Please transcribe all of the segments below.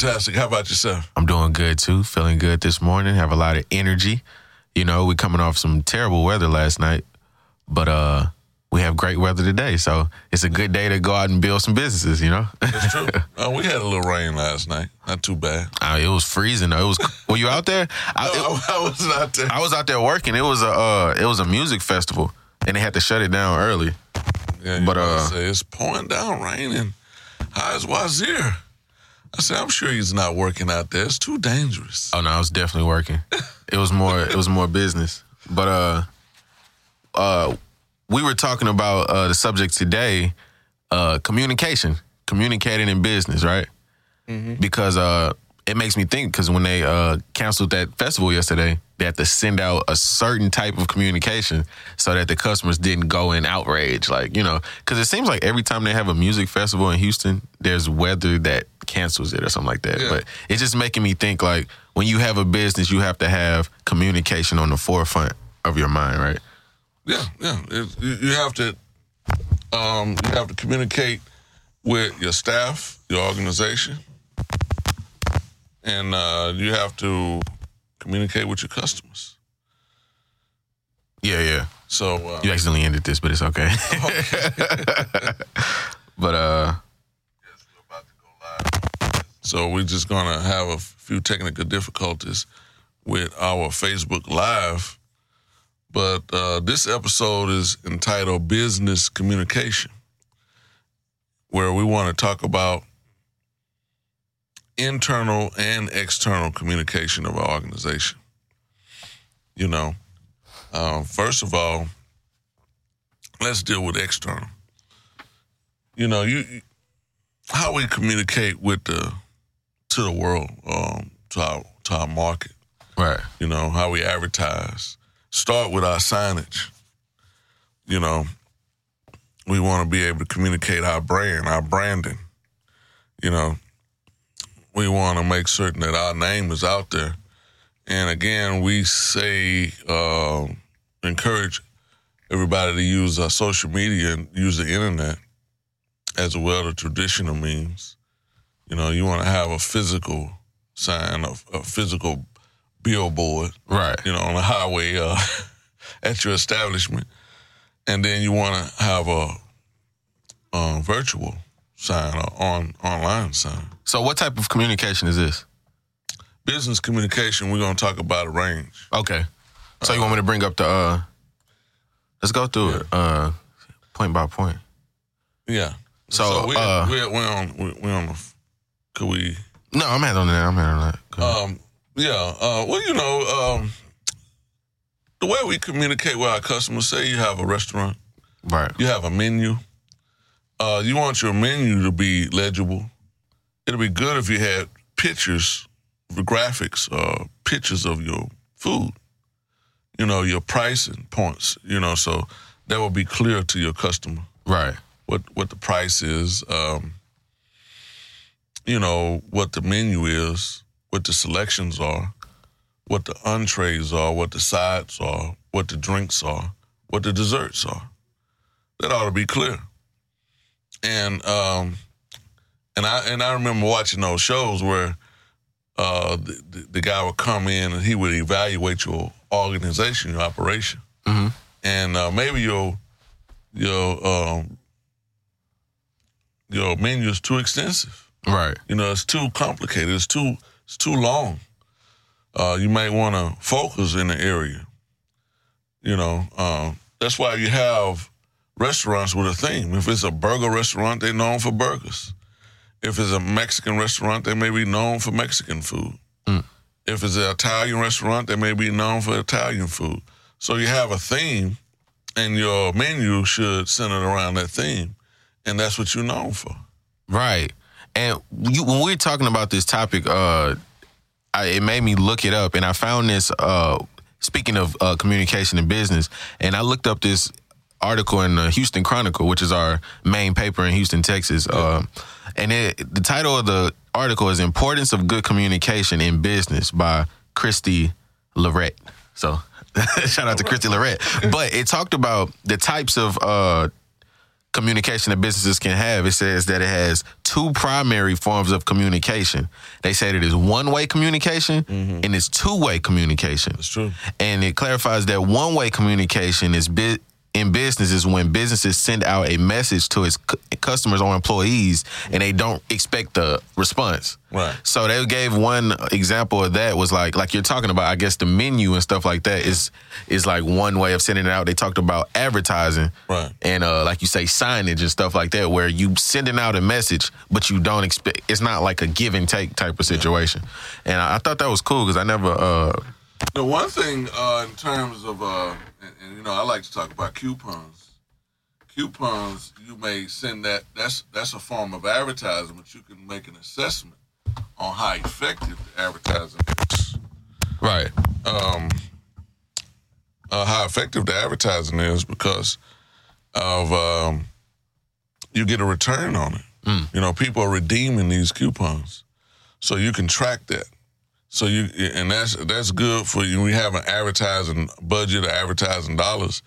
fantastic. How about yourself? I'm doing good too. Feeling good this morning. Have a lot of energy. You know, we coming off some terrible weather last night, but uh, we have great weather today. So it's a good day to go out and build some businesses. You know, That's true. uh, we had a little rain last night. Not too bad. Uh, it was freezing though. It was. Were you out there? I, No, it- I, was not there. I was out there working. It was a uh, it was a music festival, and they had to shut it down early. Yeah, you But, uh, say it's pouring down raining. High as Wazir. I said, I'm sure he's not working out there. It's too dangerous. Oh no, I was definitely working. It was more it was more business. But uh uh we were talking about uh the subject today, uh communication, communicating in business, right? Because uh it makes me think because when they uh canceled that festival yesterday, they had to send out a certain type of communication so that the customers didn't go in outrage, like you know, because it seems like every time they have a music festival in Houston, there's weather that cancels it or something like that. Yeah. But it's just making me think like when you have a business, you have to have communication on the forefront of your mind, right? Yeah, yeah. It, you, have to um, you have to communicate with your staff, your organization, and uh, you have to communicate with your customers. Yeah, yeah. So uh, You accidentally ended this, but it's okay. but uh, So we're just gonna have a few technical difficulties with our Facebook Live. But uh, this episode is entitled Business Communication, where we want to talk about internal and external communication of our organization. You know, um, first of all, let's deal with external. You know, you how we communicate with the to the world, um, to our to our market. right, You know how we advertise. Start with our signage. You know, we want to be able to communicate our brand, our branding. You know, we want to make certain that our name is out there. And again, we say uh, encourage everybody to use our social media and use the internet as well as traditional means. You know, you want to have a physical sign, a, a physical billboard, right, you know, on the highway uh, at your establishment, and then you want to have a, uh virtual sign, or on online sign. So, what type of communication is this? Business communication, we're going to talk about a range. Okay. So you want me to bring up the? uh Let's go through it, uh, point by point. Yeah. So, we, uh, we, we on we, we on the. Could we? No, I'm handling that. I'm handling that. Um. Yeah. Uh. Well, you know, um, the way we communicate with our customers. Say you have a restaurant. right. You have a menu. Uh, you want your menu to be legible. It'll be good if you had pictures, the graphics, uh, pictures of your food. You know, your pricing points. You know, so that will be clear to your customer Right. what what the price is. Um, you know what the menu is, what the selections are, what the entrees are, what the sides are, what the drinks are, what the desserts are. That ought to be clear. And um, and I and I remember watching those shows where uh, the, the, the guy would come in and he would evaluate your organization, your operation, Mhm. and uh, maybe your your um, your menu is too extensive. Right. You know, it's too complicated. It's too it's too long. Uh, you might want to focus in the area. You know, um, that's why you have restaurants with a theme. If it's a burger restaurant, they're known for burgers. If it's a Mexican restaurant, they may be known for Mexican food. Mm. If it's an Italian restaurant, they may be known for Italian food. So you have a theme, and your menu should center around that theme, and that's what you're known for. Right. And you, when we were talking about this topic, uh, I, it made me look it up, and I found this. Uh, speaking of uh, communication and business, and I looked up this article in the Houston Chronicle, which is our main paper in Houston, Texas. Uh, and it, the title of the article is "Importance of Good Communication in Business" by Kristie Lorette. So, shout out to Kristie Lorette. But it talked about the types of uh, communication that businesses can have. It says that it has two primary forms of communication. They say that it's one way communication mm-hmm. and it's two way communication. That's true. And it clarifies that one way communication is bi- in business is when businesses send out a message to its customers or employees and they don't expect the response. Right. So they gave one example of that was like like you're talking about I guess the menu and stuff like that is is like one way of sending it out. They talked about advertising Right. and uh like you say signage and stuff like that where you sending out a message but you don't expect it's not like a give and take type of situation. And I, I thought that was cool cuz I never uh The one thing uh, in terms of, uh, and, and you know, I like to talk about coupons. Coupons, you may send that. That's that's a form of advertising, but you can make an assessment on how effective the advertising is. right. Uh, how effective the advertising is because of um, you get a return on it. You know, people are redeeming these coupons, so you can track that. So you and that's that's good for you. We have an advertising budget, or advertising dollars.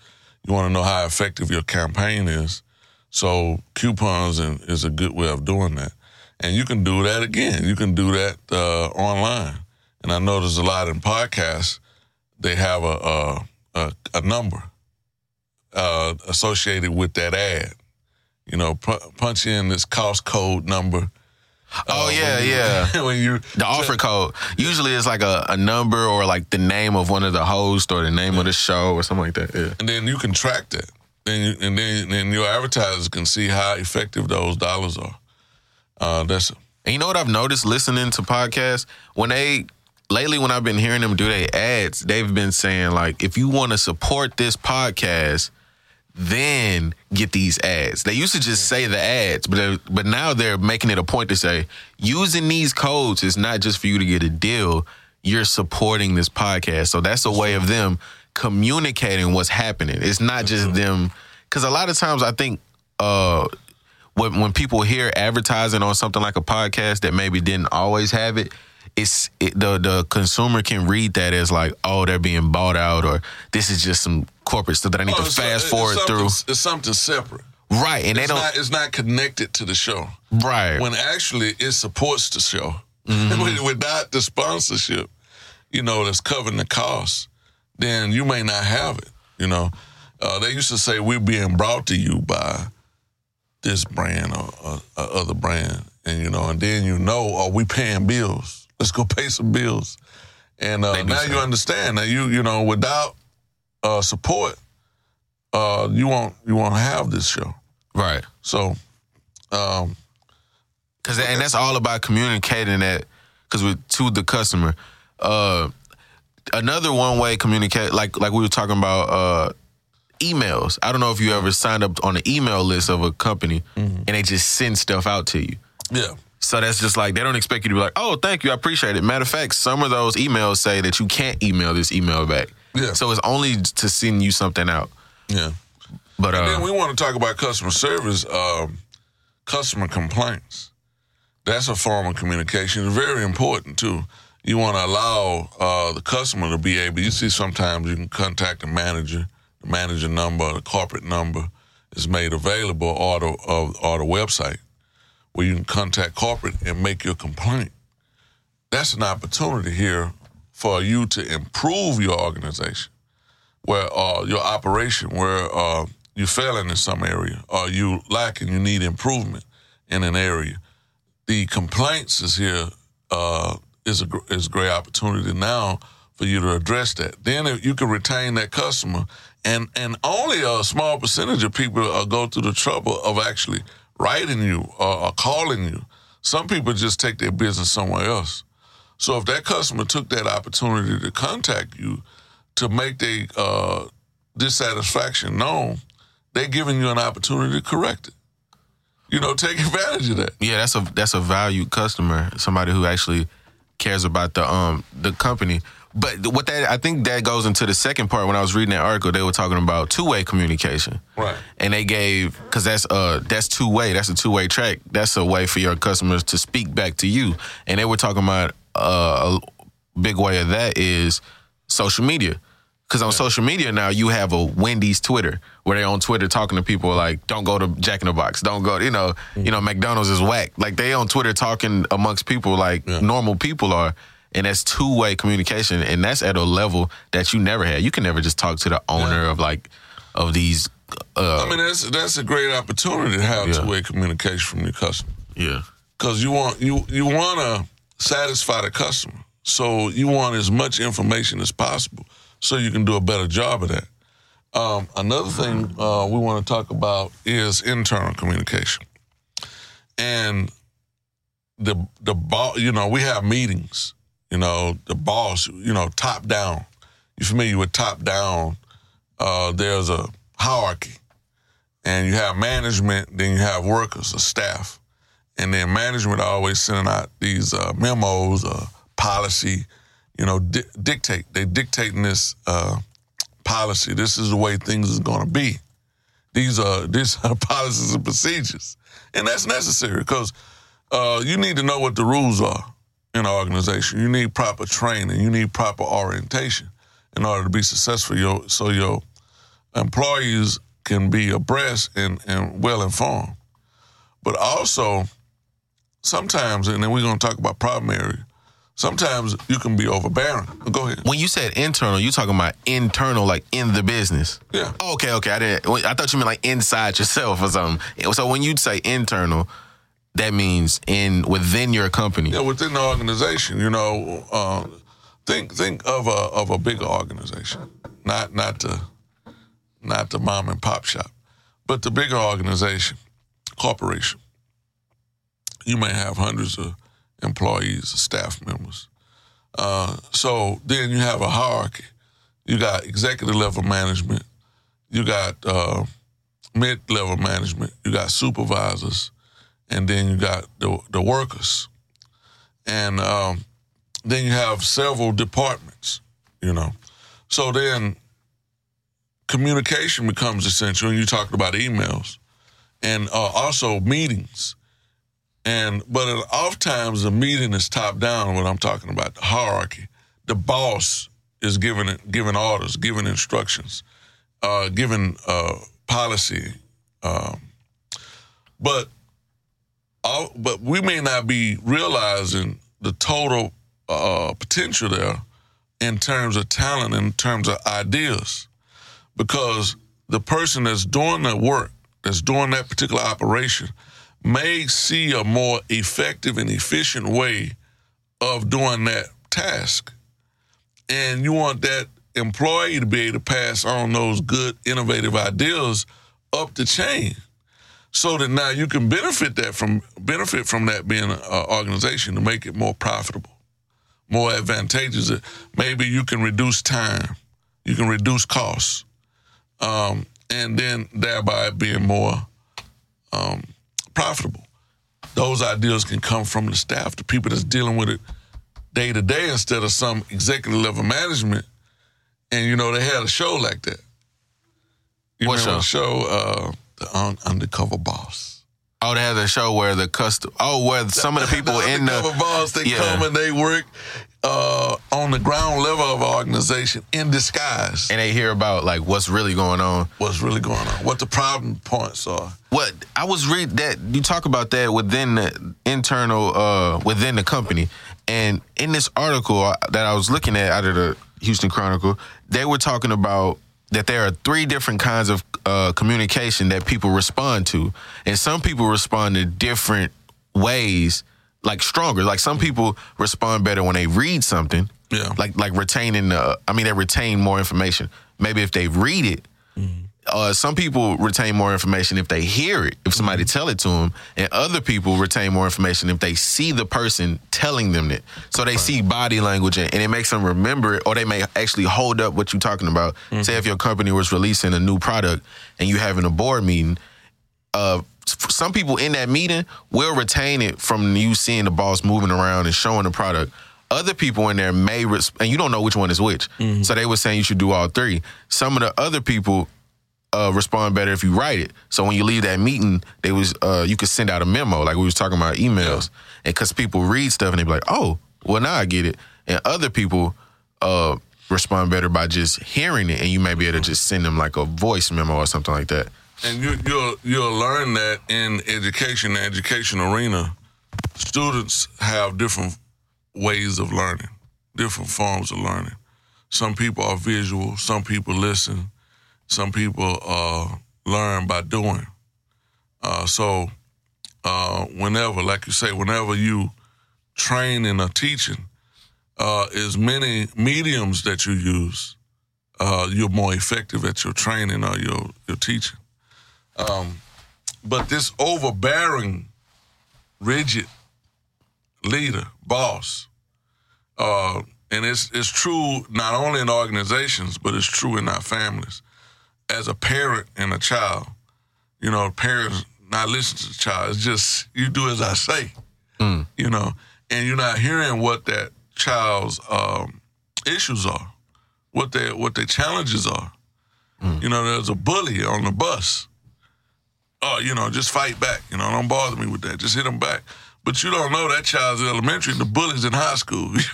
You want to know how effective your campaign is. So coupons is a good way of doing that, and you can do that again. You can do that uh, online. And I know there's a lot in podcasts. They have a a, a, a number uh, associated with that ad. You know, pu- punch in this cost code number. Oh uh, yeah, when you- yeah. when you The offer code usually is like a, a number or like the name of one of the hosts or the name of the show or something like that. Yeah. and then you can track that. Then you, and then then your advertisers can see how effective those dollars are. Uh, that's And you know what I've noticed listening to podcasts when they lately when I've been hearing them do their ads, they've been saying like, if you want to support this podcast, then get these ads. They used to just say the ads, but but now they're making it a point to say using these codes is not just for you to get a deal. You're supporting this podcast, so that's a way of them communicating what's happening. It's not just them because a lot of times I think uh, when when people hear advertising on something like a podcast that maybe didn't always have it, it's it, the the consumer can read that as like, oh, they're being bought out, or this is just some corporate stuff that I need Oh, to fast it's forward through. It's something separate. Right, and they It's don't. not, it's not connected to the show. right, When actually it supports the show. Mm-hmm. Without the sponsorship, you know, that's covering the cost, then you may not have it. You know, uh, they used to say we're being brought to you by this brand or, or, or other brand, and you know, and then you know, are we paying bills? Let's go pay some bills. And uh, now you understand that you you know without uh, support, uh, you won't you won't have this show. right. So, um, Cause and that's all about communicating that because with to the customer. Uh, another one way communicate like like we were talking about uh, emails. I don't know if you ever signed up on an email list of a company and they just send stuff out to you. yeah, So that's just like they don't expect you to be like, oh, thank you, I appreciate it. Matter of fact, some of those emails say that you can't email this email back. Yeah. So it's only to send you something out. yeah. But Then uh, we want to talk about customer service, um, customer complaints. That's a form of communication. It's very important too. You want to allow uh, the customer to be able. You see, sometimes you can contact the manager. The manager number, the corporate number is made available, or the or, or the website where you can contact corporate and make your complaint. That's an opportunity here for you to improve your organization where uh, your operation, where uh, you failing in some area, or you lacking, you need improvement in an area. The complaints is here uh, is a is a great opportunity now for you to address that. Then you can retain that customer, and and only a small percentage of people uh, go through the trouble of actually writing you or, or calling you. Some people just take their business somewhere else. So if that customer took that opportunity to contact you to make their uh, dissatisfaction known, they're giving you an opportunity to correct it. You know, take advantage of that. yeah, that's a that's a valued customer, somebody who actually cares about the um the company. But what that I think that goes into the second part. When I was reading that article, they were talking about two way communication. Right. and they gave because that's uh that's two way that's a two way track that's a way for your customers to speak back to you and they were talking about uh, a big way of that is social media Because on social media now, you have a Wendy's Twitter where they're on Twitter talking to people like, "Don't go to Jack in the Box. Don't go." You know, you know, McDonald's is whack. Like they on Twitter talking amongst people like normal people are, and that's two way communication, and that's at a level that you never had. You can never just talk to the owner of like of these. Uh, I mean, that's that's a great opportunity to have Yeah. two way communication from your customer yeah, because you want you you want to satisfy the customer, so you want as much information as possible, so you can do a better job of that. Um, another thing uh, we want to talk about is internal communication, and the the. You know, we have meetings. You know, the boss. You know, top down. You familiar with top down? Uh, there's a hierarchy, and you have management. Then you have workers, or staff, and then management always sending out these uh, memos, uh, policy. You know, di- dictate. They dictating this uh, policy. This is the way things is going to be. These are these are policies and procedures, and that's necessary because uh, you need to know what the rules are in an organization. You need proper training. You need proper orientation in order to be successful. Your, so your employees can be abreast and, and well informed. But also, sometimes, and then we're going to talk about problem area. Sometimes you can be overbearing. Go ahead. when you said internal, you talking about internal, like in the business. Yeah. Oh, okay, okay. I didn't. I thought you meant like inside yourself or something. So when you say internal, that means in within your company. Yeah, within the organization, you know, uh, think think of a of a bigger organization, not not the not the mom and pop shop, but the bigger organization, corporation. You may have hundreds of employees, staff members. Uh, so then you have a hierarchy. You got executive level management. You got uh, mid level management. You got supervisors and then you got the the workers, and um, then you have several departments. You know, so then communication becomes essential. And you talked about emails, and uh, also meetings, and but oftentimes the meeting is top down. What I'm talking about, the hierarchy, the boss is giving giving orders, giving instructions, uh, giving uh, policy, um, but all, but we may not be realizing the total uh, potential there in terms of talent, in terms of ideas, because the person that's doing the work, that's doing that particular operation, may see a more effective and efficient way of doing that task. And you want that employee to be able to pass on those good, innovative ideas up the chain so that now you can benefit that from benefit from that being an organization to make it more profitable, more advantageous. Maybe you can reduce time, you can reduce costs, um, and then thereby being more um, profitable. Those ideas can come from the staff, the people that's dealing with it day to day, instead of some executive level management. And you know they had a show like that. You What show? show? Uh, the Un- Undercover Boss. Oh, they have a show where the custom. Oh, where some of the people the in the undercover boss, they Yeah. come and they work uh, on the ground level of an organization in disguise. and they hear about like what's really going on. What's really going on? What the problem points are? What I was read that you talk about that within the internal uh within the company, and in this article uh, that I was looking at out of the Houston Chronicle, they were talking about that there are three different kinds of uh, communication that people respond to, and some people respond to different ways, like stronger. Like some people respond better when they read something, Yeah. like like retaining. Uh, I mean, they retain more information. Maybe if they read it, uh, some people retain more information if they hear it, if somebody tell it to them, and other people retain more information if they see the person telling them it. So they see body language and, and it makes them remember it, or they may actually hold up what you're talking about. Say if your company was releasing a new product and you having a board meeting, uh, some people in that meeting will retain it from you seeing the boss moving around and showing the product. Other people in there may, res- and you don't know which one is which. So they were saying you should do all three. Some of the other people uh, respond better if you write it. So when you leave that meeting, they was uh, you could send out a memo like we was talking about emails, and because people read stuff and they be like, oh, well now I get it. And other people uh, respond better by just hearing it, and you may be able to just send them like a voice memo or something like that. And you, you'll you'll learn that in education, the education arena, students have different ways of learning, different forms of learning. Some people are visual, some people listen, some people uh, learn by doing. Uh, so, uh, whenever, like you say, whenever you train in a teaching, uh, as many mediums that you use, uh, you're more effective at your training or your, your teaching. Um, but this overbearing, rigid leader, boss, uh, and it's it's true not only in organizations, but it's true in our families. As a parent and a child, you know, parents not listen to the child. It's just you do as I say, Mm. you know, and you're not hearing what that child's um, issues are, what their what their challenges are. You know, there's a bully on the bus. Oh, you know, just fight back. You know, don't bother me with that. Just hit him back. But you don't know that child's in elementary and the bully's in high school.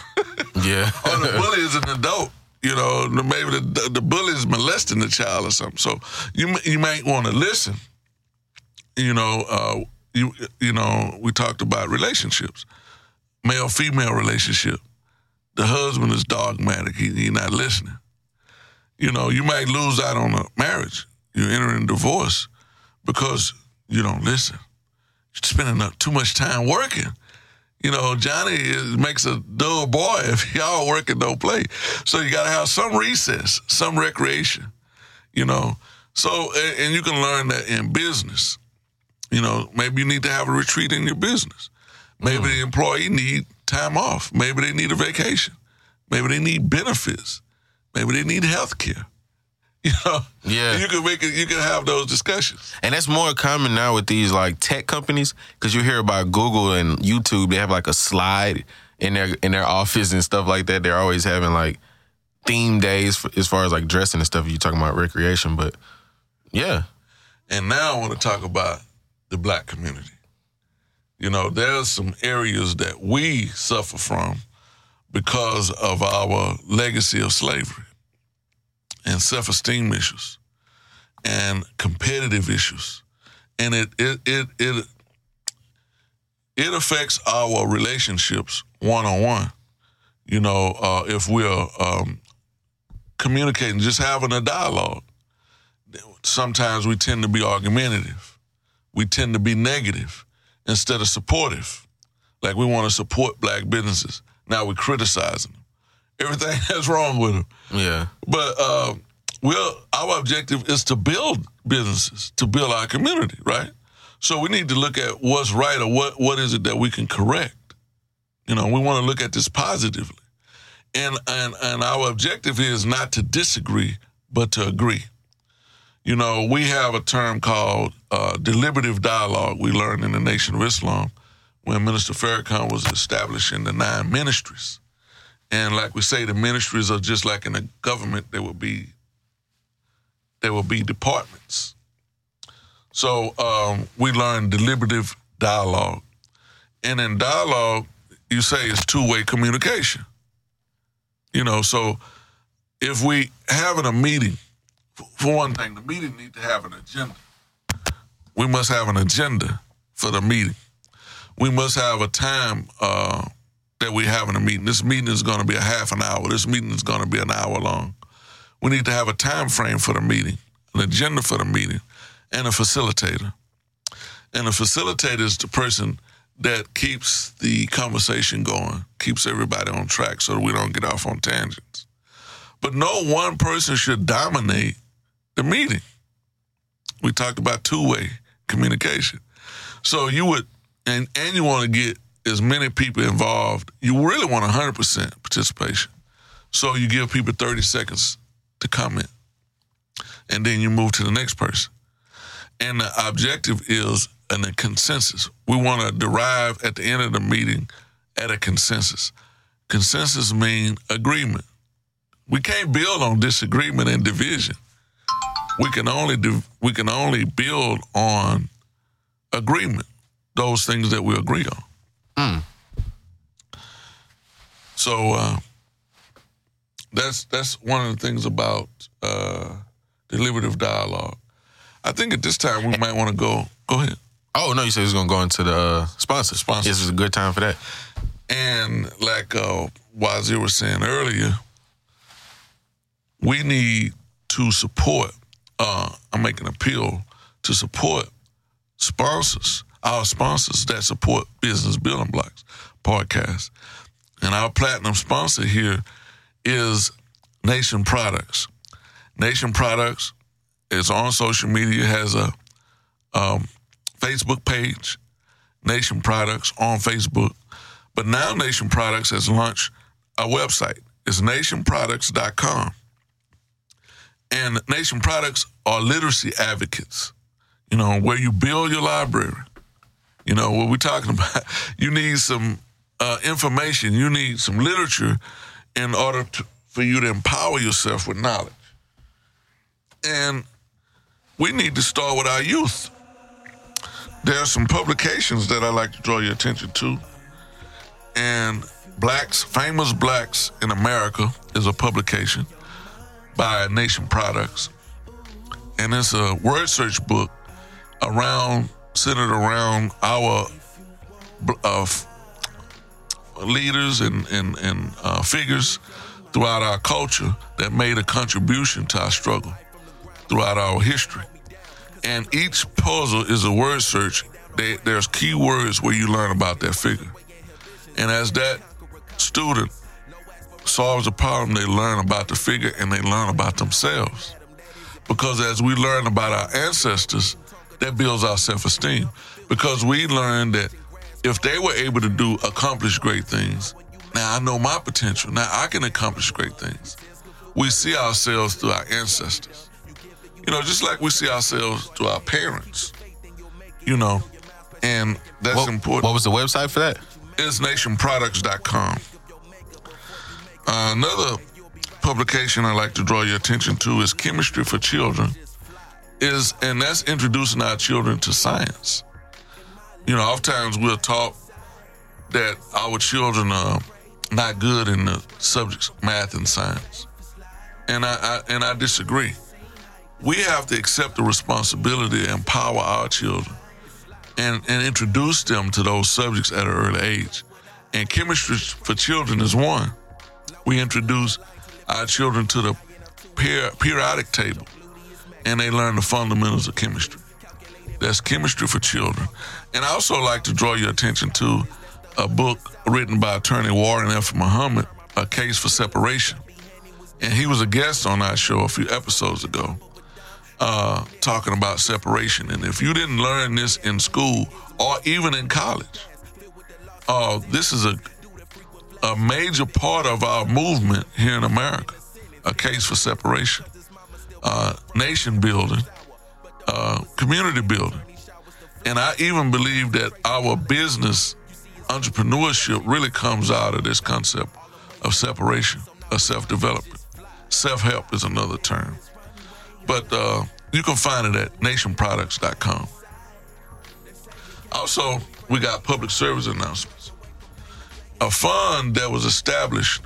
Yeah. or the bully is an adult. You know, maybe the, the bully is molesting the child or something. So you you might want to listen. You know, uh, you you know, we talked about relationships, male female relationship. The husband is dogmatic. He, he's not listening. You know, you might lose out on a marriage. You enter in divorce because you don't listen. You're spending too much time working. You know, Johnny is, makes a dull boy if y'all working don't play. So you got to have some recess, some recreation. You know, so and, and you can learn that in business. You know, maybe you need to have a retreat in your business. Maybe hmm. the employee need time off. Maybe they need a vacation. Maybe they need benefits. Maybe they need health care. You know, Yeah. you can make it. You can have those discussions. And that's more common now with these like tech companies because you hear about Google and YouTube. They have like a slide in their in their office and stuff like that. They're always having like theme days for, as far as like dressing and stuff. You talking about recreation, but yeah, And now I want to talk about the black community. You know, there's some areas that we suffer from because of our legacy of slavery and self-esteem issues and competitive issues. And it it it it it affects our relationships one on one. You know, uh, if we're um, communicating, just having a dialogue sometimes we tend to be argumentative. We tend to be negative instead of supportive. Like we want to support black businesses. Now we're criticizing them. Everything that's wrong with them. yeah, But uh, we're, our objective is to build businesses, to build our community, right? So we need to look at what's right or what, what is it that we can correct. You know, we want to look at this positively. And, and, and our objective is not to disagree, but to agree. You know, we have a term called uh, deliberative dialogue we learned in the Nation of Islam when Minister Farrakhan was establishing the nine ministries. And like we say, the ministries are just like in the government, they will be there will be departments. So um, we learn deliberative dialogue. And in dialogue, you say it's two-way communication. You know, so if we having a meeting, for one thing, the meeting need to have an agenda. We must have an agenda for the meeting. We must have a time uh, that we having a meeting. This meeting is going to be a half an hour. This meeting is going to be an hour long. We need to have a time frame for the meeting, an agenda for the meeting, and a facilitator. And a facilitator is the person that keeps the conversation going, keeps everybody on track so we don't get off on tangents. But no one person should dominate the meeting. We talked about two-way communication. So you would, and, and you want to get as many people involved. You really want 100% participation. So you give people 30 seconds to comment. And then you move to the next person. And the objective is an, a consensus. We want to derive at the end of the meeting at a consensus. Consensus mean agreement. We can't build on disagreement and division. We can only do we can only build on agreement, those things that we agree on. Mm. So uh, that's that's one of the things about uh, deliberative dialogue. I think at this time we might want to go. Go ahead. Oh no, you said it's gonna go into the uh, sponsor. Sponsors. This is a good time for that. And like uh, Wazir was saying earlier, we need to support. Uh, I'm making an appeal to support sponsors, our sponsors that support Business Building Blocks podcast. And our platinum sponsor here is Nation Products. Nation Products is on social media, has a um, Facebook page, Nation Products on Facebook. But now Nation Products has launched a website. It's nationproducts.com. And Nation Products are literacy advocates, you know, where you build your library. You know, what we're talking about, you need some uh, information, you need some literature in order to, for you to empower yourself with knowledge. And we need to start with our youth. There are some publications that I'd like to draw your attention to. And Blacks, Famous Blacks in America is a publication by Nation Products. And it's a word search book around, centered around our uh, leaders and, and, and uh, figures throughout our culture that made a contribution to our struggle throughout our history. And each puzzle is a word search. They, there's key words where you learn about that figure. And as that student solves a problem, they learn about the figure and they learn about themselves. Because as we learn about our ancestors, that builds our self esteem. Because we learn that if they were able to do accomplish great things, now I know my potential. Now I can accomplish great things. We see ourselves through our ancestors. You know, just like we see ourselves through our parents. You know, and that's What, important. what was the website for that? It's nationproducts.com. Uh, another publication I like to draw your attention to is Chemistry for Children. Is and that's introducing our children to science. You know, oftentimes we're taught that our children are not good in the subjects math and science, and I, I and I disagree. We have to accept the responsibility to empower our children and, and introduce them to those subjects at an early age. And chemistry for children is one. We introduce our children to the per- periodic table, and they learn the fundamentals of chemistry. That's chemistry for children. And I also like to draw your attention to a book written by attorney Warren F. Muhammad, A Case for Separation. And he was a guest on our show a few episodes ago uh, talking about separation. And if you didn't learn this in school or even in college, uh, this is a a major part of our movement here in America. A case for separation, uh, nation building, uh, community building, and I even believe that our business entrepreneurship really comes out of this concept of separation, of self development. Self help is another term. But uh, you can find it at nationproducts.com. Also, we got public service announcements. A fund that was established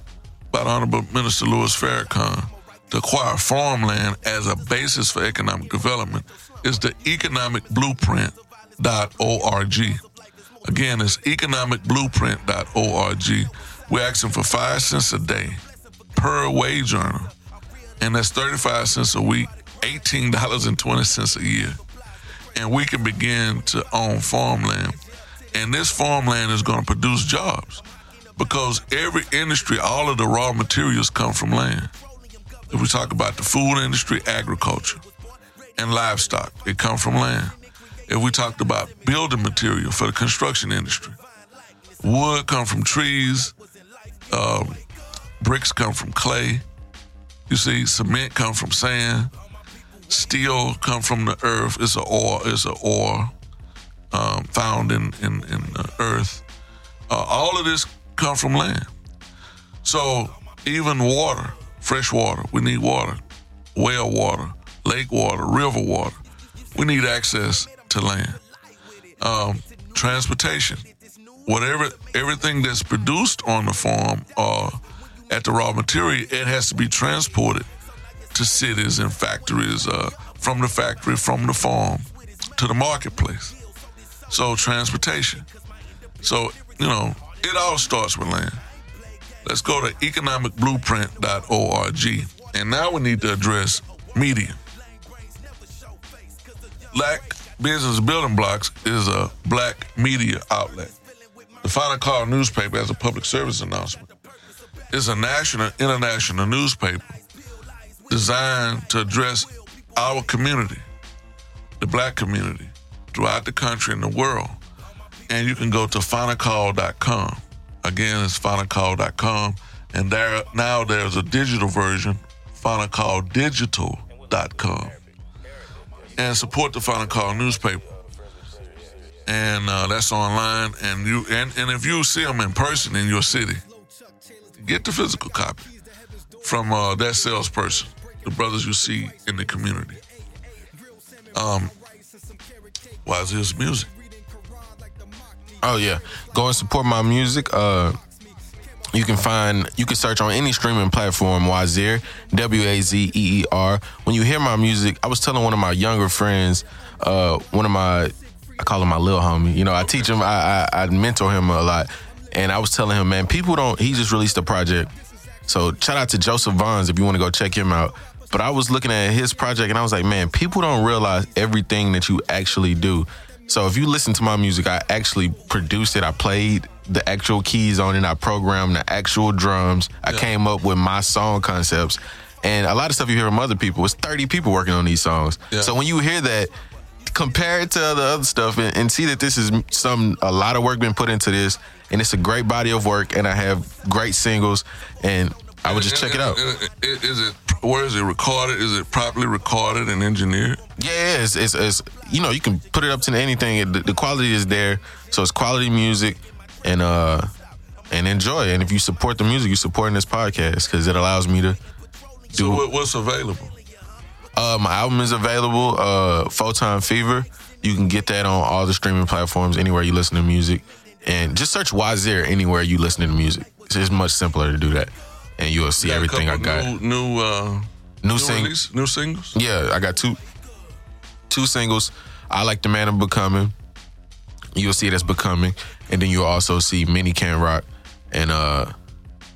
by the Honorable Minister Louis Farrakhan to acquire farmland as a basis for economic development is the economicblueprint.org. Again, it's economicblueprint.org. We're asking for five cents a day per wage earner, and that's 35 cents a week, $18.20 a year. And we can begin to own farmland. And this farmland is going to produce jobs because every industry, all of the raw materials come from land. If we talk about the food industry, agriculture, and livestock, it come from land. If we talked about building material for the construction industry, wood come from trees, um, bricks come from clay. You see, cement come from sand. Steel come from the earth. It's a ore. It's a ore um, found in in, in the earth. Uh, all of this come from land. So even water, fresh water, we need water, well water, lake water, river water. We need access to land. Um, transportation, whatever, everything that's produced on the farm or at the raw material, it has to be transported to cities and factories, uh, from the factory, from the farm to the marketplace. So transportation. So, you know, it all starts with land. Let's go to economicblueprint.org. And now we need to address media. Black Business Building Blocks is a black media outlet. The Final Call newspaper, as a public service announcement, is a national, international newspaper designed to address our community, the black community, throughout the country and the world. And you can go to finalcall.com. Again, it's finalcall.com. And there now there's a digital version, finalcalldigital.com. And support the Final Call newspaper. And uh, that's online. And you and, and if you see them in person in your city, get the physical copy from uh, that salesperson, the brothers you see in the community. Um, why is this music? Oh yeah, go and support my music. Uh, you can find you can search on any streaming platform Wazir W A Z E E R. When you hear my music, I was telling one of my younger friends, uh, one of my I call him my little homie. You know, I teach him, I, I I mentor him a lot, and I was telling him, man, people don't. He just released a project, so shout out to Joseph Vons if you want to go check him out. But I was looking at his project and I was like, man, people don't realize everything that you actually do. So if you listen to my music, I actually produced it. I played the actual keys on it. I programmed the actual drums. I Yeah. came up with my song concepts. And a lot of stuff you hear from other people, it's 30 people working on these songs. Yeah. So when you hear that, compare it to the other stuff and, and see that this is some a lot of work been put into this and it's a great body of work and I have great singles and I would just And- check it out. and- and- Is it where is it recorded? Is it properly recorded and engineered? Yeah, yeah, it's, it's, it's you know you can put it up to anything. The, the quality is there, so it's quality music, and uh and enjoy. And if you support the music, you're supporting this podcast because it allows me to So do. what, what's available? Uh, my album is available. Uh, Photon Fever. You can get that on all the streaming platforms anywhere you listen to music, and just search Wazir anywhere you listen to music. It's much simpler to do that, and you'll see a everything I got. New new, uh, New, new sing- release, new singles. Yeah, I got two two singles. I like the man of becoming. You'll see that's becoming, and then you'll also see Mini Can Rock. And uh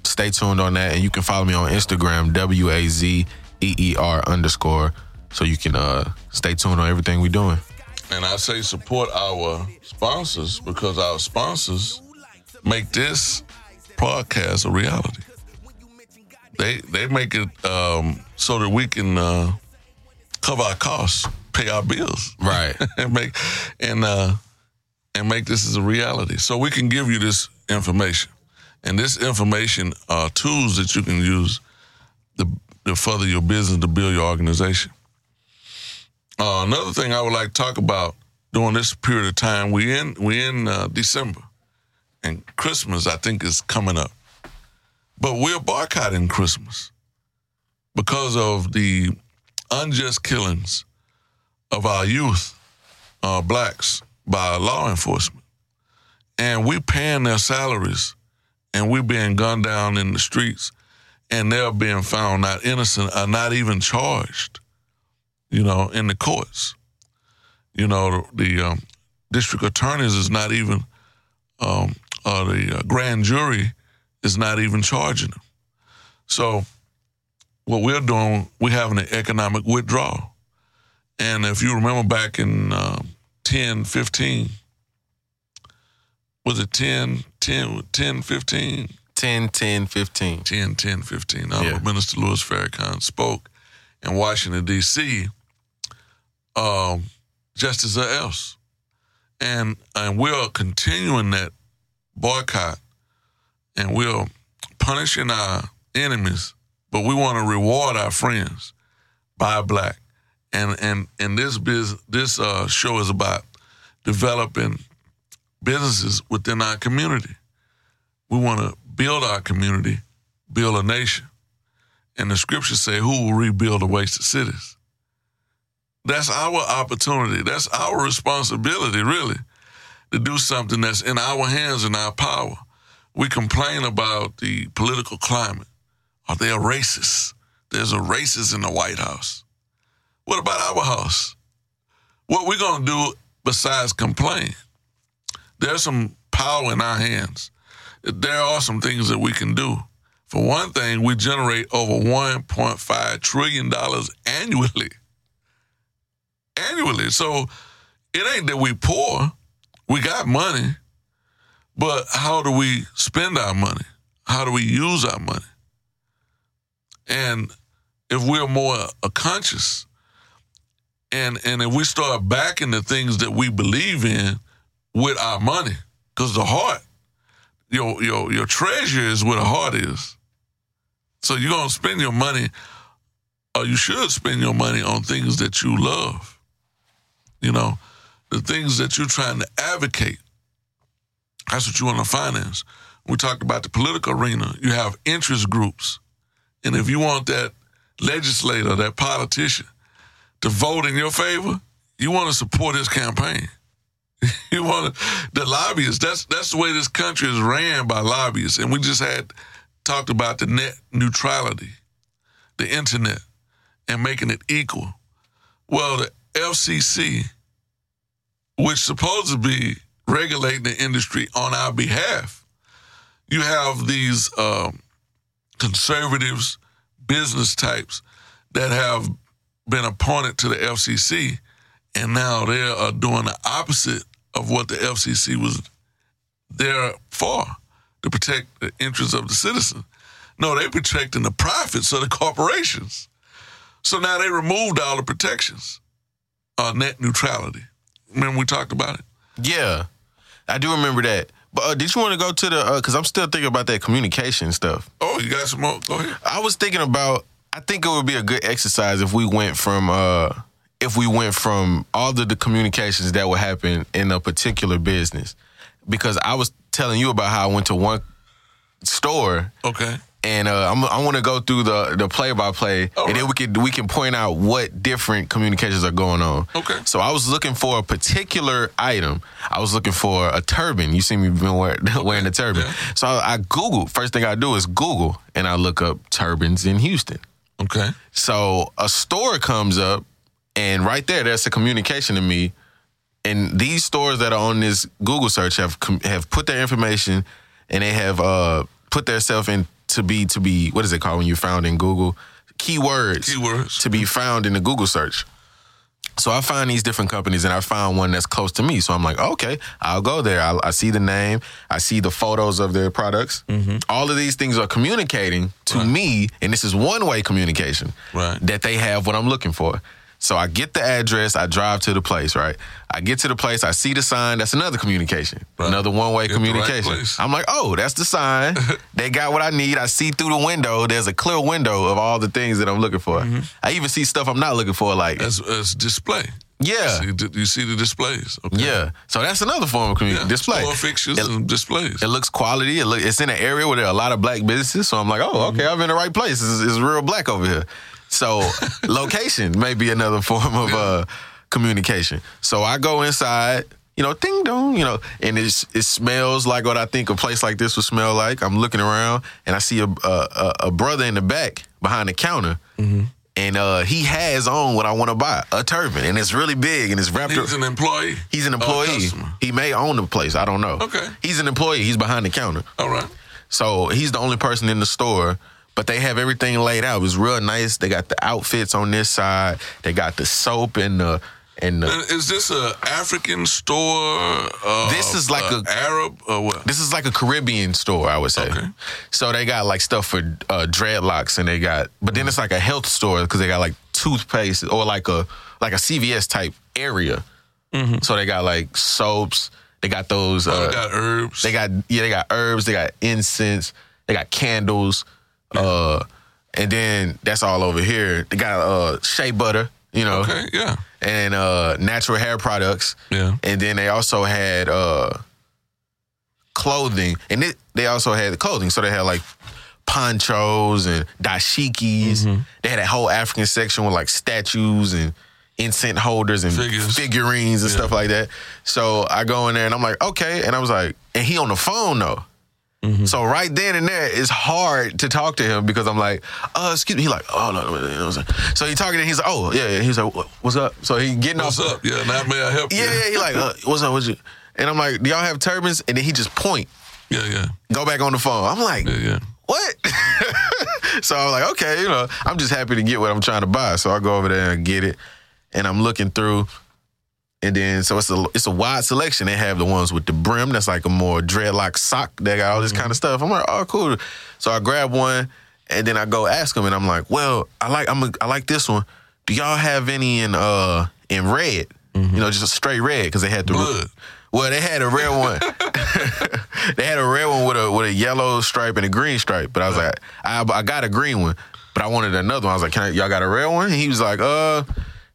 stay tuned on that. And you can follow me on Instagram, W A Z E E R underscore, so you can uh stay tuned on everything we're doing. And I say support our sponsors because our sponsors make this podcast a reality. They they make it um, so that we can uh, cover our costs, pay our bills, Right. and make and uh, and make this as a reality. So we can give you this information, and this information are tools that you can use to, to further your business, to build your organization. Uh, another thing I would like to talk about during this period of time, we in we in uh, December, and Christmas I think is coming up, but we're boycotting Christmas because of the unjust killings of our youth, uh, blacks, by law enforcement, and we paying their salaries, and we being gunned down in the streets, and they're being found not innocent or not even charged you know, in the courts. You know, the, um, district attorneys is not even, um, the uh, grand jury is not even charging them. So, what we're doing, we're having an economic withdrawal. And if you remember back in um, 10, 15, was it 10, 10, 10, 15? 10, 10, 15. 10, 10, 15. Honorable Yeah. Minister Louis Farrakhan spoke in Washington, D.C., um, Justice or Else. And, and we're continuing that boycott and we're punishing our enemies, but we want to reward our friends by black. And, and, and this, biz, this uh, show is about developing businesses within our community. We want to build our community, build a nation. And the scriptures say, Who will rebuild the wasted cities? That's our opportunity. That's our responsibility, really, to do something that's in our hands and our power. We complain about the political climate. Are they a racist? There's a racist in the White House. What about our house? What we gonna do besides complain? There's some power in our hands. There are some things that we can do. For one thing, we generate over $1.5 trillion annually. Annually. So it ain't that we poor. We got money. But how do we spend our money? How do we use our money? And if we're more conscious and and if we start backing the things that we believe in with our money, because the heart, your your your treasure is where the heart is. So you're gonna spend your money, or you should spend your money on things that you love. You know, the things that you're trying to advocate. That's what you want to finance. We talked about the political arena. You have interest groups. And if you want that legislator, that politician to vote in your favor, you want to support his campaign. you want to, the lobbyists. That's that's the way this country is ran by lobbyists. And we just had talked about the net neutrality, the internet, and making it equal. Well, the FCC, which supposed to be regulating the industry on our behalf, you have these um, conservatives, business types that have been appointed to the FCC, and now they are doing the opposite of what the FCC was there for to protect the interests of the citizen. No, they're protecting the profits of the corporations. So now they removed all the protections, uh, net neutrality. Remember we talked about it? Yeah, I do remember that. But uh, did you want to go to the? Because I'm still thinking about that communication stuff. Oh, you got some more? Go ahead. I was thinking about. I think it would be a good exercise if we went from. uh if we went from all the, the communications that would happen in a particular business, because I was telling you about how I went to one store Okay. And uh, I'm, I want to go through the the play by play, and then we can we can point out what different communications are going on. Okay. So I was looking for a particular item. I was looking for a turban. You see me been wear, wearing a turban. Yeah. So I, I Googled. First thing I do is Google, and I look up turbans in Houston. Okay. So a store comes up, and right there, that's a communication to me. And these stores that are on this Google search have have put their information, and they have uh, put themselves in to be to be what is it called when you found in Google keywords Keywords. to be found in the Google search. So I find these different companies, and I found one that's close to me. So I'm like, okay, I'll go there. I, I see the name, I see the photos of their products. Mm-hmm. All of these things are communicating to me, and this is one way communication Right. that they have what I'm looking for. So I get the address, I drive to the place, right? I get to the place, I see the sign, that's another communication. Right. Another one way Get the right communication. I'm like, oh, that's the sign. they got what I need. I see through the window. There's a clear window of all the things that I'm looking for. Mm-hmm. I even see stuff I'm not looking for, like, As, as display. yeah. See, you see the displays. Okay. Yeah. So that's another form of community Yeah. display. Store fixtures It- and displays. It looks quality. It look, it's in an area where there are a lot of black businesses. So I'm like, oh, okay, I'm in the right place. It's, it's real black over here. So location may be another form of uh, communication. So I go inside, you know, ding dong, you know, and it's, it smells like what I think a place like this would smell like. I'm looking around and I see a, a, a- brother in the back behind the counter. And uh, he has on what I want to buy, a turban, and it's really big and it's wrapped. He's an employee. He's an employee. He may own the place. I don't know. Okay. He's an employee. He's behind the counter. All right. So he's the only person in the store, but they have everything laid out. It was real nice. They got the outfits on this side. They got the soap and the and the, is this a African store? Uh, This is like uh, a- Arab or what? this is like a Caribbean store, I would say. Okay. So they got like stuff for uh, dreadlocks, and they got, but then it's like a health store because they got like toothpaste or like a like a CVS type area. So they got like soaps. They got those. Oh, uh, they got herbs. They got yeah, they got herbs, they got incense, they got candles, uh, and then that's all over here. They got uh shea butter, you know, okay. Yeah. and uh natural hair products. Yeah. And then they also had uh clothing, and it, they also had the clothing, so they had like ponchos and dashikis. Mm-hmm. They had a whole African section with like statues and incense holders and Figures. figurines and Yeah. stuff like that. So I go in there and I'm like, okay, and I was like, and he on the phone though. So right then and there, it's hard to talk to him because I'm like, uh, excuse me. He like, oh no, no, no, you know what I'm saying? So he talking, and he's like, oh yeah, yeah. He's like, what's up? So he getting What's off. up? Yeah, now may I help you? Yeah, yeah. He like, uh, what's up? What's you? And I'm like, do y'all have turbans? And then he just point, yeah, yeah, go back on the phone. I'm like, yeah, yeah. what? so I'm like, okay, you know, I'm just happy to get what I'm trying to buy. So I go over there and get it, and I'm looking through, and then so it's a it's a wide selection. They have the ones with the brim that's like a more dreadlock sock. They got all this kind of stuff. I'm like, oh, cool. So I grab one, and then I go ask them, and I'm like, well, I like I'm a, I like this one. Do y'all have any in uh in red? You know, just a straight red because they had the Blood. well, they had a red one. they had a red one with a with a yellow stripe and a green stripe. But I was like, I, I got a green one, but I wanted another one. I was like, Can I, y'all got a red one? And he was like, uh.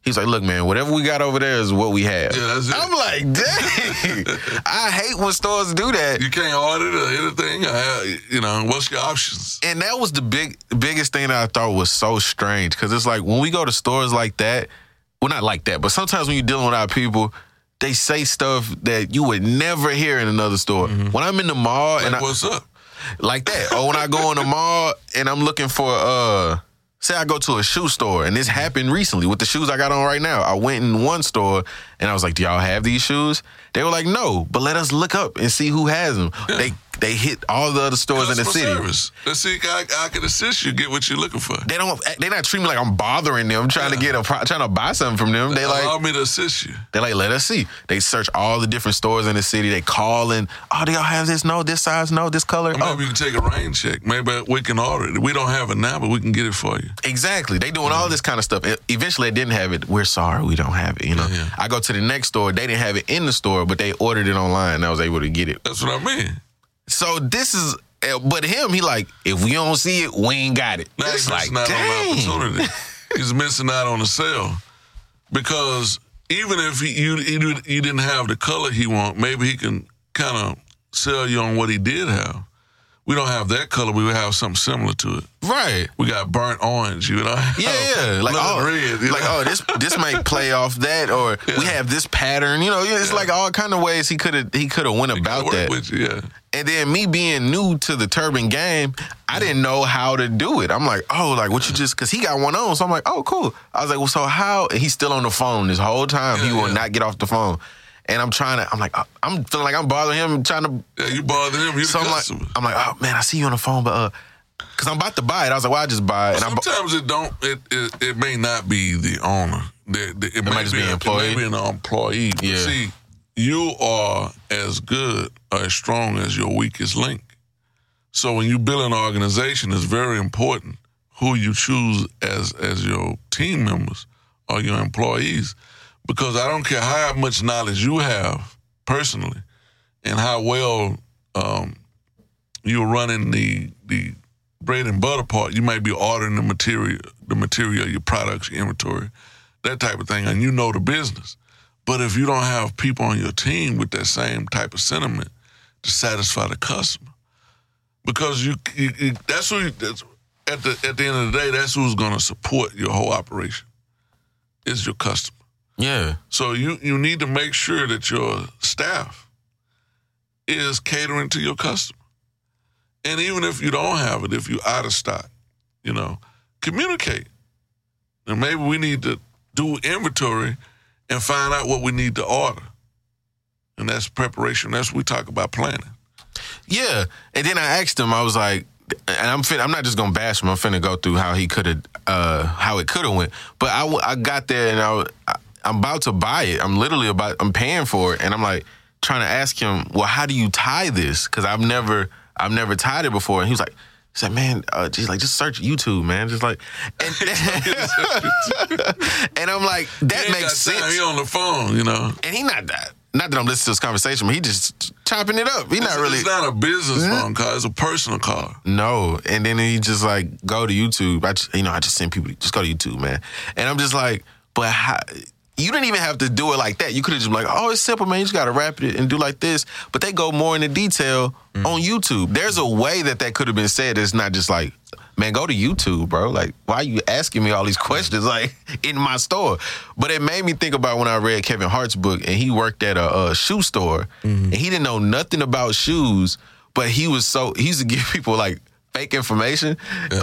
He's like, look, man, whatever we got over there is what we have. Yeah, that's it. I'm like, dang. I hate when stores do that. You can't order or anything. I, you know, what's your options? And that was the big biggest thing that I thought was so strange. Cause it's like when we go to stores like that, well not like that, but sometimes when you're dealing with our people, they say stuff that you would never hear in another store. When I'm in the mall and I, what's up? like that. Or when I go in the mall and I'm looking for uh say I go to a shoe store and this happened recently with the shoes I got on right now. I went in one store and I was like, "Do y'all have these shoes?" They were like, "No, but let us look up and see who has them." They they hit all the other stores in the city. service. Let's see I, I can assist you get what you're looking for. They don't they not treat me like I'm bothering them I'm trying to get a trying to buy something from them. They Allow like allow me to assist you. they like let us see. They search all the different stores in the city. They call and, "Oh, do y'all have this? No, this size, no, this color." Maybe Oh, you can take a rain check. Maybe we can order it. We don't have it now, but we can get it for you. Exactly. They doing all this kind of stuff. Eventually, they didn't have it. We're sorry, we don't have it. You know. Yeah, yeah. I go to the next store. They didn't have it in the store, but they ordered it online. and I was able to get it. That's what I mean. So this is. eh, But him, he like, if we don't see it, we ain't got it. Now it's he's like, missing out on dang. opportunity. he's missing out on the sale because even if he, you, you you didn't have the color he want, maybe he can kind of sell you on what he did have. We don't have that color. We would have something similar to it. Right. We got burnt orange. You know. Yeah, yeah. Like, oh, red. you like know? oh, this this might play off that, or we have this pattern. You know, it's like all kind of ways he could have he could have went about that. with you, yeah. And then me being new to the turban game, I didn't know how to do it. I'm like, oh, like what you just because he got one on, so I'm like, oh, cool. I was like, well, so how? And he's still on the phone this whole time. he will yeah. not get off the phone. And I'm trying to, I'm like, uh, I'm feeling like I'm bothering him, trying to. Yeah, you bother him. You So I'm like, customer. I'm like, oh man, I see you on the phone, but uh, because I'm about to buy it. I was like, well, I just buy it. And I'm, Sometimes it don't. It, it it may not be the owner. The, the, it, may might just be an employee. It may be an employee. But Yeah. See, you are as good or as strong as your weakest link. So when you build an organization, it's very important who you choose as as your team members or your employees, because I don't care how much knowledge you have personally, and how well um, you're running the the bread and butter part. You might be ordering the material, the material, your products, your inventory, that type of thing, and you know the business. But if you don't have people on your team with that same type of sentiment to satisfy the customer, because you, you, you that's who you, that's, at the at the end of the day, that's who's going to support your whole operation. Is your customer. Yeah, So you you need to make sure that your staff is catering to your customer. And even if you don't have it, if you're out of stock, you know, communicate. And maybe we need to do inventory and find out what we need to order. And that's preparation. That's what we talk about planning. yeah. And then I asked him, I was like, and I'm fin- I'm not just gonna bash him. I'm finna go through how he could have, uh, how it could have went. But I, w- I got there and I, I, I'm about to buy it. I'm literally about, I'm paying for it, and I'm like trying to ask him, well, how do you tie this? Because I've never, I've never tied it before. And he was like. He's like, man, uh, just like just search YouTube, man. Just like, and, and I'm like, that He makes sense. He on the phone, you know. And he not that. Not that I'm listening to this conversation, but he just chopping it up. He not It's- really. It's not a business phone call. It's a personal call. No, and then he just like go to YouTube. I just, you know I just send people just go to YouTube, man. And I'm just like, but how, you didn't even have to do it like that. You could have just been like, oh, it's simple, man. You just got to wrap it and do like this. But they go more into detail mm. on YouTube. There's a way that that could have been said. It's not just like, man, go to YouTube, bro. Like, why are you asking me all these questions like in my store? But it made me think about when I read Kevin Hart's book and he worked at a, a shoe store mm-hmm. and he didn't know nothing about shoes. but he was so he used to give people like fake information,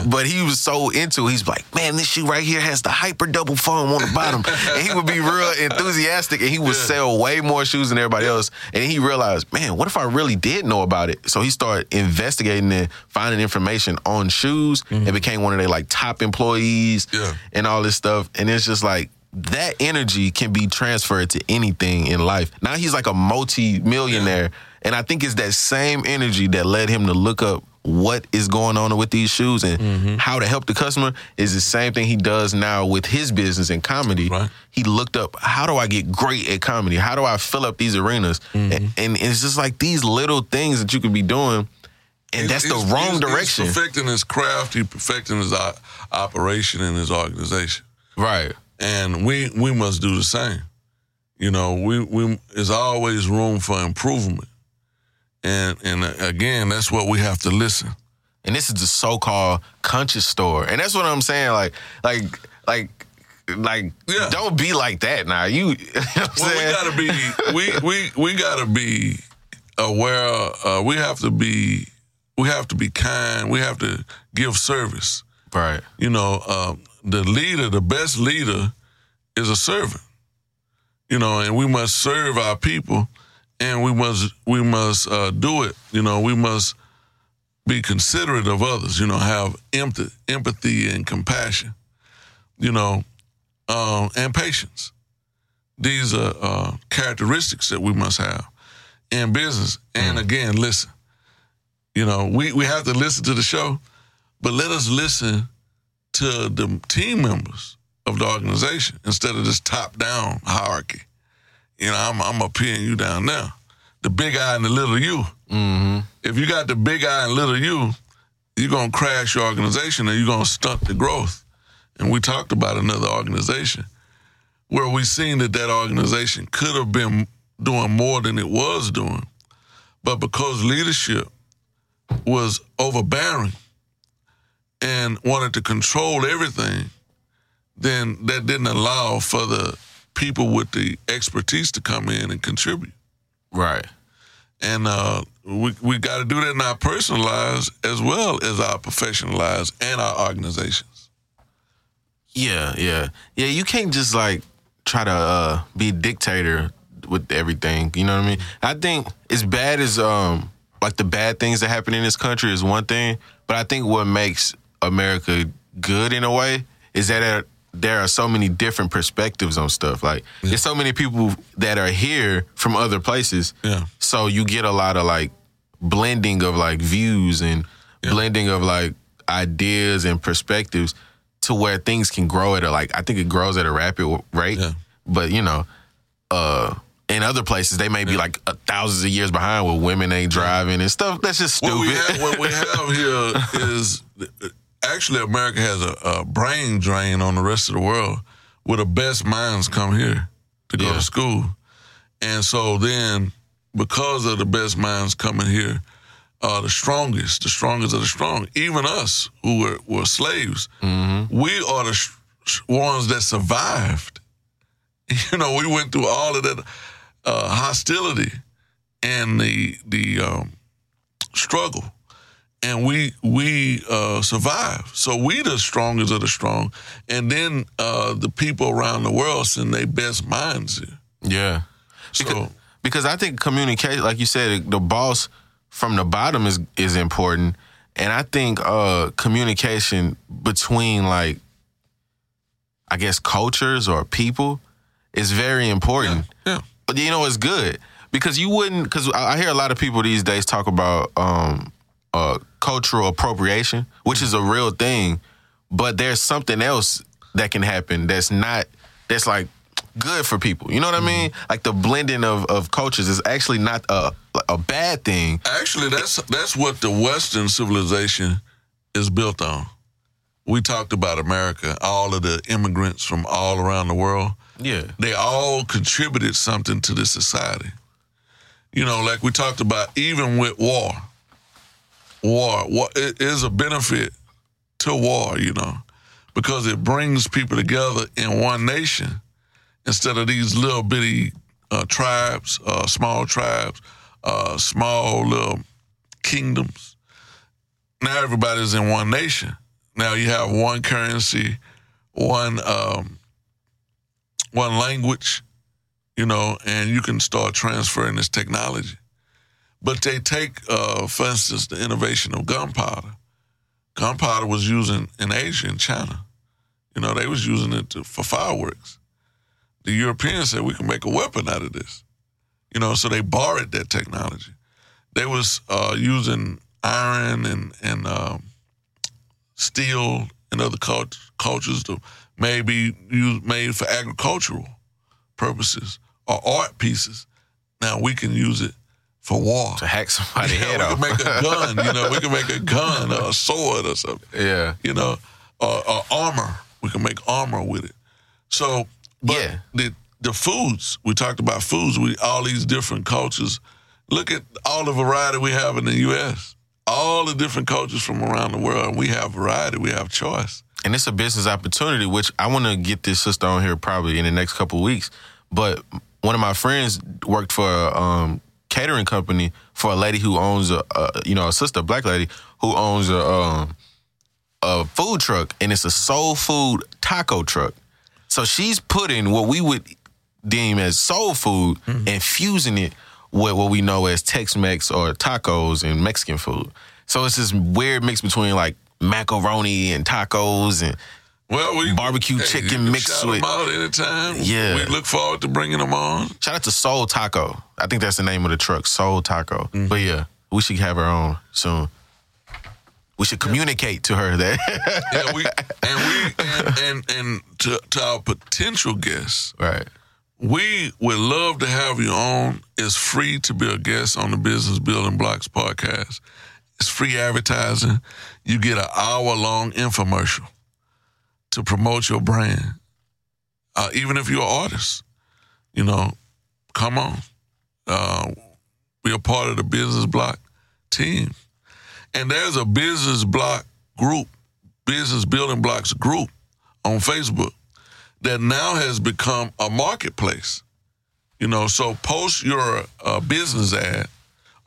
but he was so into it. He's like, man, this shoe right here has the hyper double foam on the bottom. and he would be real enthusiastic and he would Yeah. sell way more shoes than everybody else. And he realized, man, what if I really did know about it? So he started investigating and finding information on shoes and mm-hmm. became one of their like top employees Yeah. and all this stuff. And it's just like that energy can be transferred to anything in life. Now he's like a multi-millionaire. And I think it's that same energy that led him to look up what is going on with these shoes and Mm-hmm. how to help the customer is the same thing he does now with his business and comedy. Right. He looked up how do I get great at comedy? How do I fill up these arenas? Mm-hmm. And, and it's just like these little things that you could be doing and that's the He's- wrong he's- direction. He's perfecting his craft. He's perfecting his o- operation and his organization. right. and we we must do the same. You know, we we there's always room for improvement, and and uh, again, that's what we have to listen. and this is the so-called conscious store and that's what i'm saying like like like like Yeah. don't be like that now you, you know what I'm Well, we gotta be we we we gotta be aware. Uh, we have to be we have to be kind. We have to give service. right You know, uh, the leader, the best leader, is a servant. You know, and we must serve our people, and we must we must uh, do it. You know, we must be considerate of others. You know, have empathy, empathy and compassion. You know, um, and patience. These are uh, characteristics that we must have in business. And again, listen. You know, we, we have to listen to the show, but let us listen to the team members of the organization instead of this top down hierarchy. You know, I'm, I'm up here and you down there. The big I and the little you. mm-hmm If you got the big I and little you, you're going to crash your organization and you're going to stunt the growth. And we talked about another organization where we seen that that organization could have been doing more than it was doing. But because leadership was overbearing and wanted to control everything, then that didn't allow for the people with the expertise to come in and contribute. right And uh, we we got to do that in our personal lives as well as our professional lives and our organizations. yeah yeah yeah you can't just like try to uh be dictator with everything you know what i mean i think as bad as um like the bad things that happen in this country is one thing but i think what makes america good in a way is that there- are so many different perspectives on stuff like there's so many people that are here from other places Yeah. so you get a lot of like blending of like views and blending of like ideas and perspectives to where things can grow at a like I think it grows at a rapid rate. Yeah. But you know, uh in other places they may be like uh, thousands of years behind where women ain't driving and stuff. That's just stupid. What we have, what we have here is actually America has a, a brain drain on the rest of the world, where the best minds come here to go Yeah. to school, and so then because of the best minds coming here, uh, the strongest, the strongest of the strong, even us who were, were slaves, we are the sh- ones that survived. You know, we went through all of that uh, hostility and the the um, struggle, and we we uh, survive. So we the strongest of the strong, and then uh, the people around the world send their best minds here. yeah. So Because, because I think communication, like you said, the boss from the bottom is is important, and I think uh, communication between like, I guess cultures or people is very important. yeah, But you know, it's good because you wouldn't. Because I I hear a lot of people these days talk about um, uh, cultural appropriation, which is a mm. real thing. But there's something else that can happen that's not that's like good for people. You know what I mm. mean? Like the blending of, of cultures is actually not a a bad thing. actually, that's that's what the Western civilization is built on. We talked about America, all of the immigrants from all around the world. Yeah. they all contributed something to the society. You know, like we talked about, even with war, war, war it is a benefit to war, you know, because it brings people together in one nation instead of these little bitty uh, tribes, uh, small tribes, uh, small little kingdoms. Now everybody's in one nation. Now you have one currency, one um, one language, you know, and you can start transferring this technology. But they take, uh, for instance, the innovation of gunpowder. Gunpowder was using in Asia and China. You know, they was using it to, for fireworks. The Europeans said we can make a weapon out of this. You know, so they borrowed that technology. They was uh, using iron and and um, steel and other cult- cultures to maybe use made for agricultural purposes or art pieces. Now we can use it for war. To hack somebody's Yeah, head we can make a gun. You know, we can make a gun or a sword or something. yeah. You know, or, or armor. We can make armor with it. So, but Yeah. the the foods we talked about foods. We all these different cultures. Look at all the variety we have in the U.S. All the different cultures from around the world. We have variety. We have choice. and it's a business opportunity, which I want to get this sister on here probably in the next couple of weeks. But one of my friends worked for um, catering company for a lady who owns a, a you know a sister, a black lady who owns a um, a food truck, and it's a soul food taco truck. So she's putting what we would deem as soul food and fusing it with what we know as Tex-Mex or tacos and Mexican food. So it's this weird mix between like macaroni and tacos and Well, we Barbecue hey, chicken mixed with- them out anytime. Yeah. we look forward to bringing them on. shout out to Soul Taco. I think that's the name of the truck, Soul Taco. Mm-hmm. But yeah, we should have her on soon. We should communicate to her that Yeah, we and we and and, and to, to our potential guests. right. We would love to have you on. It's free to be a guest on the Business Building Blocks podcast. It's free advertising. You get an hour long infomercial to promote your brand. Uh, even if you're an artist, you know, come on. Uh, be a part of the Business Block team. And there's a Business Block group, Business Building Blocks group on Facebook that now has become a marketplace. You know, so post your uh, business ad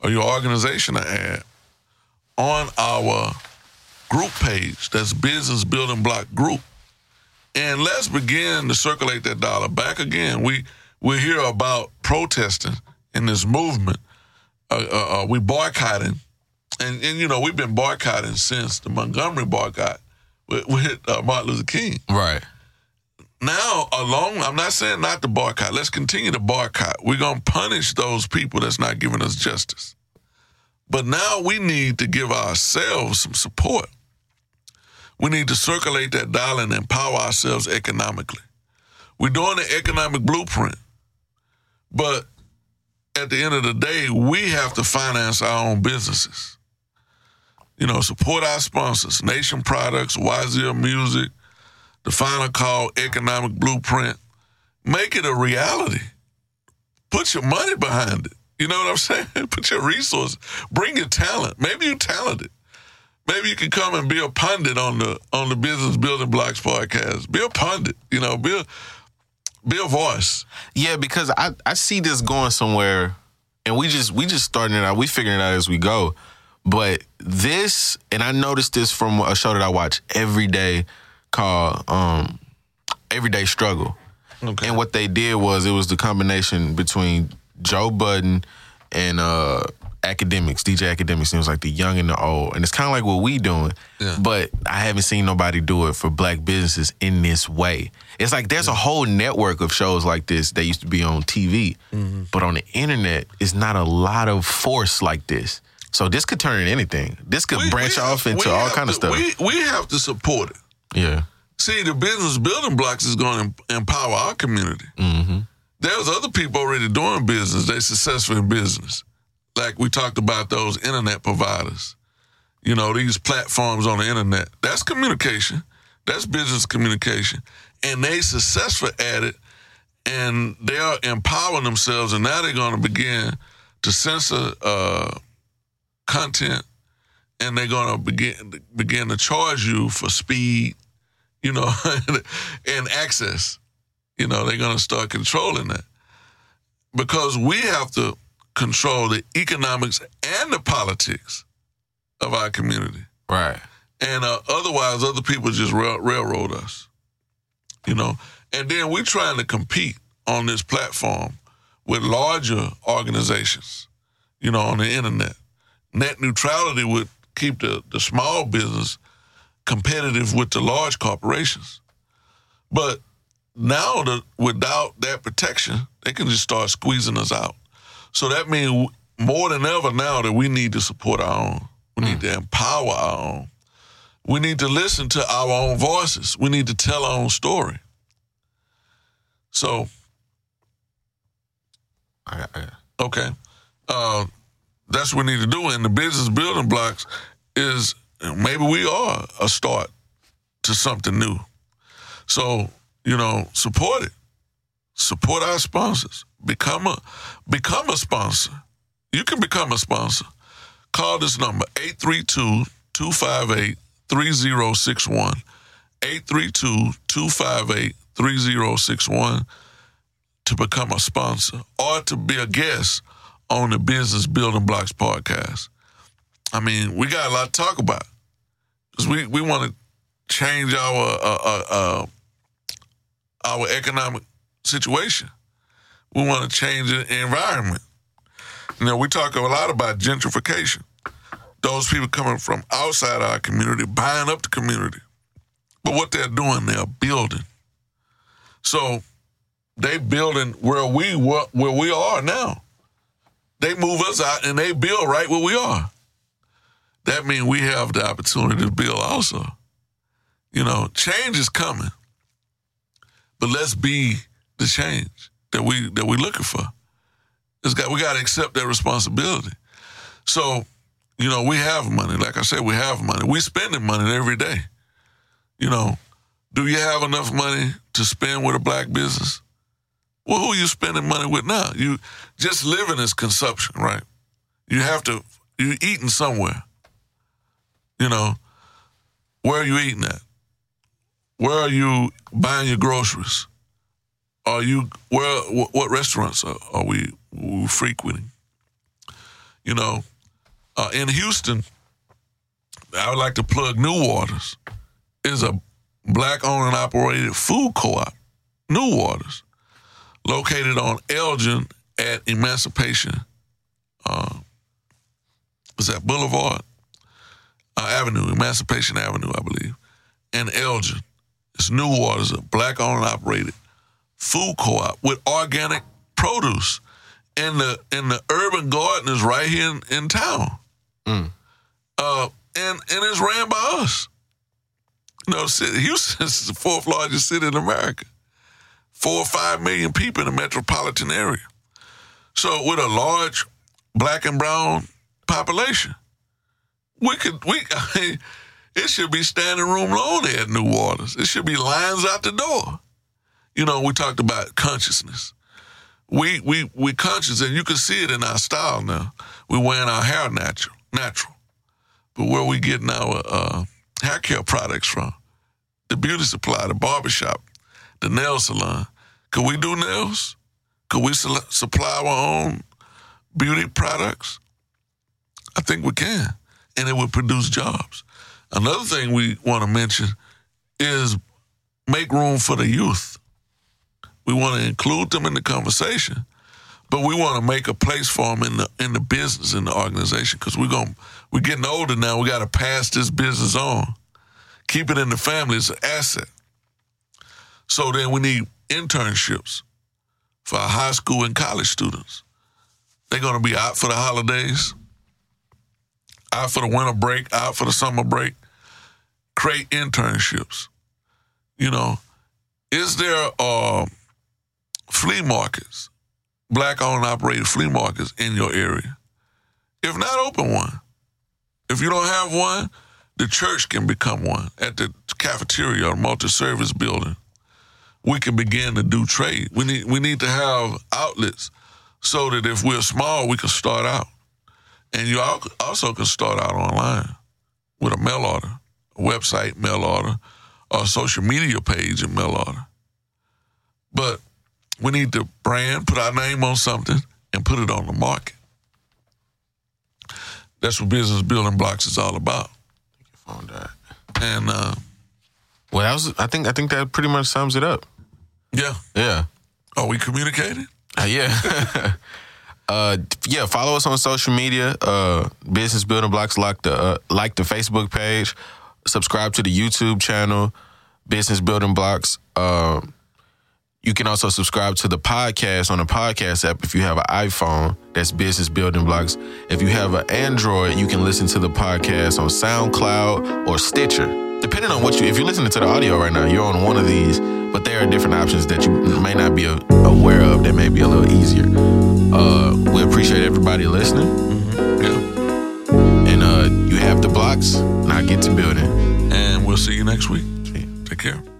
or your organization ad on our group page. That's Business Building Block Group, and let's begin to circulate that dollar back again. We we hear about protesting in this movement. Uh, uh, uh, we boycotting, and and you know we've been boycotting since the Montgomery boycott with, with uh, Martin Luther King Right. now along i'm not saying not to boycott let's continue to boycott we're going to punish those people that's not giving us justice but now we need to give ourselves some support we need to circulate that dollar and empower ourselves economically. We're doing the economic blueprint but at the end of the day we have to finance our own businesses. You know support our sponsors nation products yzl music the final call economic blueprint. Make it a reality. Put your money behind it. You know what i'm saying? Put your resources. Bring your talent. Maybe you're talented maybe you can come and be a pundit on the on the business building blocks podcast be a pundit you know be a be a voice Yeah, because I, I see this going somewhere and we just we just starting it out, we figuring it out as we go. But this and I noticed this from a show that I watch every day called um Everyday Struggle. okay And what they did was it was the combination between Joe Budden and uh Akademiks, DJ Akademiks. And it was like the young and the old. And it's kind of like what we doing. Yeah. But I haven't seen nobody do it for black businesses in this way. It's like there's a whole network of shows like this that used to be on TV. But on the internet, it's not a lot of force like this. So this could turn into anything. This could We- branch we off into all kind of stuff. we, we have to support it yeah. See, the business building blocks is going to empower our community. Mm-hmm. There's other people already doing business. They're successful in business. Like we talked about those internet providers. You know, these platforms on the internet. That's communication. That's business communication. And they successful at it and they are empowering themselves and now they're going to begin to censor uh, content and they're going to begin begin to charge you for speed you know, and access. You know, they're going to start controlling that because we have to control the economics and the politics of our community. Right. And uh, otherwise, other people just rail- railroad us, you know. And then we're trying to compete on this platform with larger organizations, you know, on the internet. Net neutrality would keep the, the small business competitive with the large corporations. But now, the, without that protection, they can just start squeezing us out. So that means more than ever now that we need to support our own. We need to empower our own. We need to listen to our own voices. We need to tell our own story. So, I, I, okay, uh, that's what we need to do. And the business building blocks is maybe we are a start to something new. So, you know, support it. Support our sponsors. Become a become a sponsor. You can become a sponsor. Call this number 832-258-3061. 832-258-3061 to become a sponsor or to be a guest on the Business Building Blocks podcast. I mean, we got a lot to talk about because we, we want to change our uh, uh, uh, our economic situation. We want to change the environment. You know, we talk a lot about gentrification. Those people coming from outside our community, buying up the community. But what they're doing, they're building. So they building where we were, where we are now. They move us out and they build right where we are. That means we have the opportunity to build also. You know, change is coming. But let's be the change that we that we're looking for. It's got we gotta accept that responsibility. So, you know, we have money. Like I said, we have money. We spending money every day. You know, do you have enough money to spend with a black business? Well, who are you spending money with now? You just living is consumption, right? You have to you eating somewhere. You know, where are you eating at? Where are you buying your groceries? Are you where? wh- What restaurants are, are we, we frequenting? You know, uh, in Houston, I would like to plug NuWaters. Is a black-owned and operated food co-op. NuWaters, located on Elgin at Emancipation. Uh, is that Boulevard? Uh, Avenue, Emancipation Avenue, I believe, and Elgin. It's NuWaters, a black-owned and operated food co-op with organic produce, and the and the urban garden is right here in, in town. Mm. Uh, and and it's ran by us. You know, city, Houston is the fourth largest city in America. Four or five million people in the metropolitan area. So with a large black and brown population, we could we I mean, it should be standing room only at NuWaters. It should be lines out the door. You know, we talked about consciousness. We we we conscious, and you can see it in our style now. We wearing our hair natural, natural. But where we getting our uh, hair care products from? The beauty supply, the barbershop, the nail salon. Could we do nails? Could we su- supply our own beauty products? I think we can, and it would produce jobs. Another thing we want to mention is make room for the youth. We want to include them in the conversation, but we want to make a place for them in the in the business in the organization because we're going we're getting older now. We got to pass this business on. Keep it in the family is an asset. So then we need internships for our high school and college students. They're going to be out for the holidays, out for the winter break, out for the summer break. Create internships. You know, is there uh, flea markets, black owned operated flea markets in your area? If not, open one. If you don't have one, the church can become one at the cafeteria or multi service building. We can begin to do trade. We need we need to have outlets so that if we're small, we can start out. And you also can start out online with a mail order, a website mail order, or a social media page and mail order. But we need to brand, put our name on something, and put it on the market. That's what business building blocks is all about. On that. And uh, Well, that was. I think. I think that pretty much sums it up. yeah, Yeah. are we communicating? Uh, yeah. uh, yeah. Follow us on social media. Uh, Business Building Blocks. Like the uh, like the Facebook page. Subscribe to the YouTube channel. Business Building Blocks. Uh, you can also subscribe to the podcast on the podcast app if you have an iPhone. That's Business Building Blocks. If you have an Android, you can listen to the podcast on SoundCloud or Stitcher. Depending on what you, if you're listening to the audio right now, you're on one of these, but there are different options that you may not be aware of that may be a little easier. Uh, we appreciate everybody listening, Yeah. and uh, you have the blocks. Now get to building. And we'll see you next week. Take care.